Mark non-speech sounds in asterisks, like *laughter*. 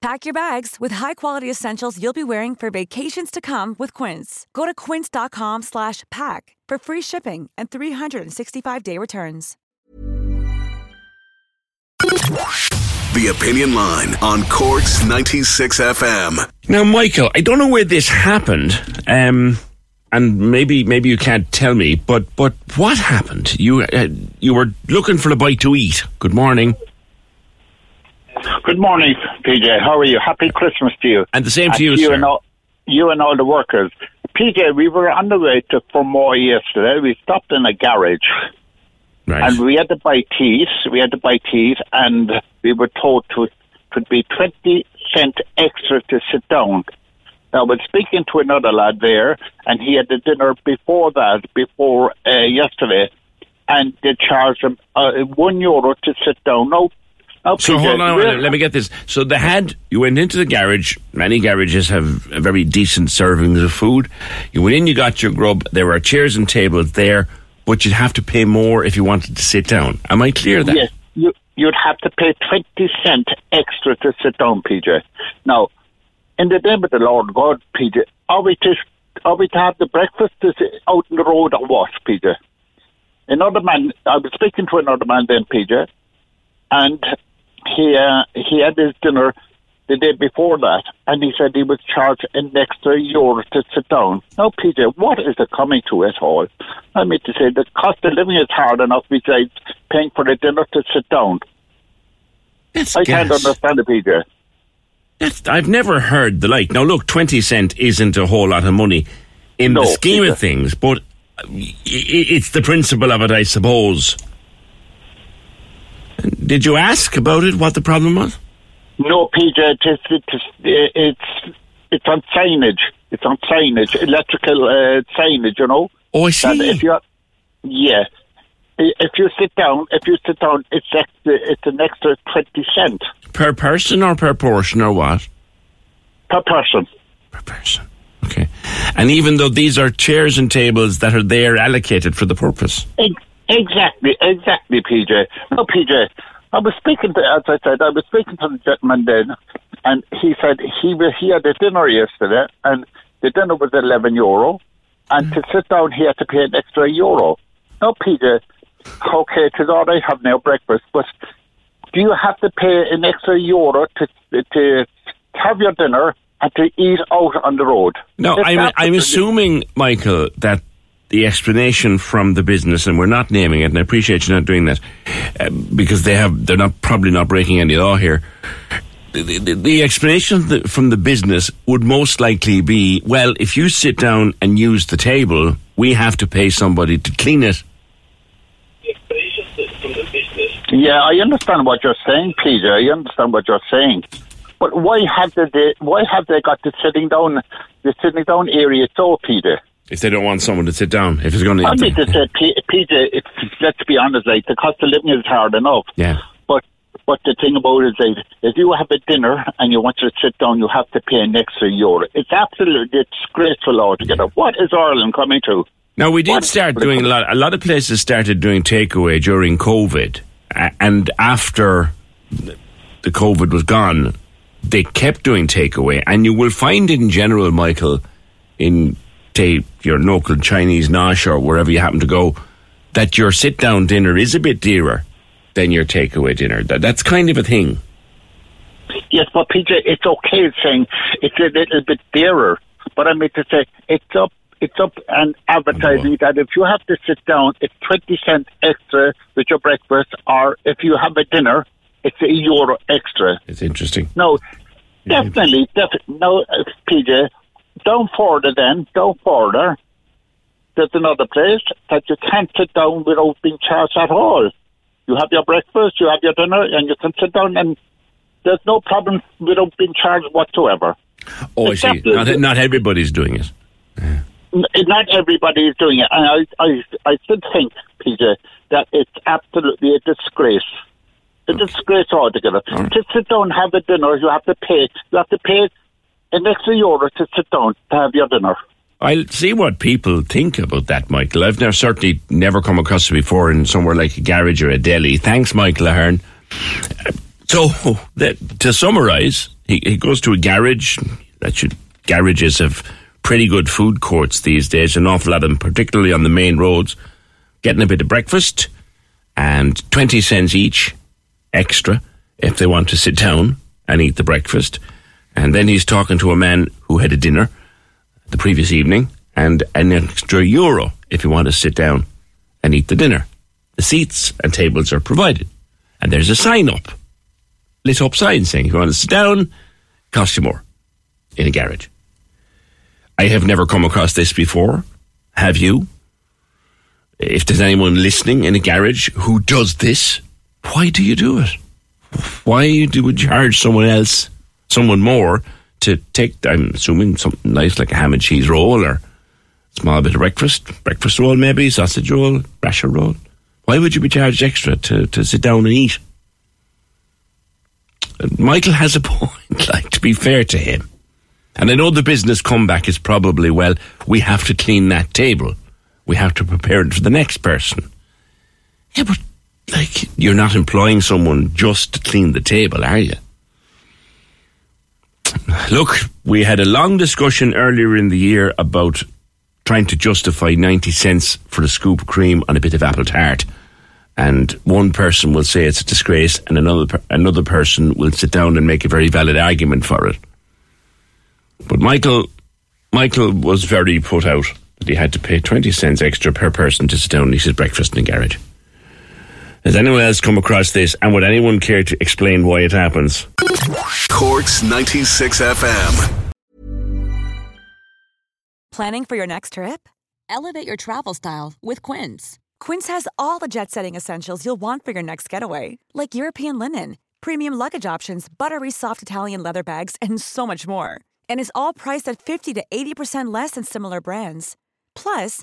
Pack your bags with high-quality essentials you'll be wearing for vacations to come with Quince. Go to quince.com slash pack for free shipping and 365-day returns. The Opinion Line on Cork's 96 FM. Now, Michael, I don't know where this happened, um, and maybe maybe you can't tell me, but but what happened? You uh, you were looking for a bite to eat. Good morning, Good morning, PJ. How are you? Happy Christmas to you. and the same to And you, sir. and all, you and all the workers. PJ, we were on the way to For Fermoy yesterday. We stopped in a garage right. and we had to buy teas. We had to buy teas, and we were told to could be twenty cent extra to sit down. Now, I was speaking to another lad there, and he had the dinner before that, before uh, yesterday, and they charged him uh, one euro to sit down. No, no, So hold on, we're- let me get this. So they had you went into the garage. Many garages have a very decent servings of food. You went in, you got your grub. There were chairs and tables there, but you'd have to pay more if you wanted to sit down. Am I clear that? Yes, you, you'd have to pay 20 cent extra to sit down, PJ. Now, in the name of the Lord God, PJ, are we to, are we to have the breakfast is out in the road or what, PJ? Another man, I was speaking to another man then, PJ, and he, uh, he had his dinner the day before that, and he said he was charged an extra euro to sit down. Now, Peter, what is it coming to at all? I mean to say the cost of living is hard enough besides paying for the dinner to sit down. That's I can't understand it, Peter. That's, I've never heard the like. Now, look, 20 cent isn't a whole lot of money in the scheme it's of things, but it's the principle of it, I suppose. Did you ask about it, what the problem was? No, PJ, it is, it is, it's, it's on signage. It's on signage, electrical uh, signage, you know. Oh, I That see. if you, yeah. If you sit down, if you sit down, it's extra, it's an extra 20 cent Per person or per portion or what? per person. Per person. Okay. And even though these are chairs and tables that are there allocated for the purpose. Exactly, exactly, PJ. No, PJ. I was speaking to, as I said, I was speaking to the gentleman then, and he said he was, he had a dinner yesterday, and the dinner was eleven euro, and to sit down he had to pay an extra euro. No, Peter, Okay, it is all right have now breakfast, but do you have to pay an extra euro to to have your dinner and to eat out on the road? No, I'm, I'm assuming, Michael, that the explanation from the business, and we're not naming it, and I appreciate you not doing that, uh, because they have, they're not probably not breaking any law here. The, the, the explanation from the business would most likely be, well, if you sit down and use the table, we have to pay somebody to clean it. Yeah, I understand what you're saying, Peter. I understand what you're saying. But why have they why have they got the sitting down the sitting down area so, Peter? If they don't want someone to sit down, if it's going to, I mean to say, P- Peter, let's be honest, like the cost of living is hard enough. yeah. But but the thing about it is, like, if you have a dinner and you want to sit down, you have to pay an extra euro. It's absolutely disgraceful altogether. What is Ireland coming to? Now we did What? start doing a lot. A lot of places started doing takeaway during COVID, and after the COVID was gone, they kept doing takeaway. And you will find in general, Michael, in say your local Chinese nosh or wherever you happen to go, that your sit down dinner is a bit dearer than your takeaway dinner. That, that's kind of a thing. Yes, but PJ, it's okay saying it's a little bit dearer. But I mean to say it's up, it's up and advertising that if you have to sit down, it's twenty cents extra with your breakfast, or if you have a dinner, it's a euro extra. It's interesting. No, definitely, definitely. No, uh, PJ, down further then, down further. There's another place that you can't sit down without being charged at all. You have your breakfast, you have your dinner, and you can sit down, and there's no problem without being charged whatsoever. Oh, I see. Not, not everybody's doing it. n- not everybody is doing it, and I, I, I still think, PJ, that it's absolutely a disgrace. A disgrace altogether. To sit down and have a dinner, you have to pay. You have to pay an extra euro to sit down to have your dinner. I'll see what people think about that, Michael. I've never, certainly never come across it before in somewhere like a garage or a deli. Thanks, Michael Ahern. So, that, to summarise, he, he goes to a garage. That should garages have pretty good food courts these days. An awful lot of them, particularly on the main roads. Getting a bit of breakfast and twenty cents each extra if they want to sit down and eat the breakfast. And then he's talking to a man who had a dinner the previous evening and an extra euro if you want to sit down and eat the dinner. The seats and tables are provided. And there's a sign up, lit up sign saying if you want to sit down, cost you more in a garage. I have never come across this before. Have you? If there's anyone listening in a garage who does this, why do you do it? Why do you charge someone else, someone more, to take, I'm assuming, something nice like a ham and cheese roll or small bit of breakfast, breakfast roll maybe, sausage roll, rasher roll? Why would you be charged extra to, to sit down and eat? Michael has a *laughs* point, like, to be fair to him. And I know the business comeback is probably, well, we have to clean that table. We have to prepare it for the next person. Yeah, but, like, you're not employing someone just to clean the table, are you? Look, we had a long discussion earlier in the year about trying to justify 90 cents for a scoop of cream on a bit of apple tart. And one person will say it's a disgrace, and another another person will sit down and make a very valid argument for it. But Michael, Michael was very put out that he had to pay 20 cents extra per person to sit down and eat his breakfast in the garage. Has anyone else come across this, and would anyone care to explain why it happens? Cork's 96 FM. Planning for your next trip? Elevate your travel style with Quince. Quince has all the jet setting essentials you'll want for your next getaway, like European linen, premium luggage options, buttery soft Italian leather bags, and so much more. And is all priced at 50 to 80% less than similar brands. Plus,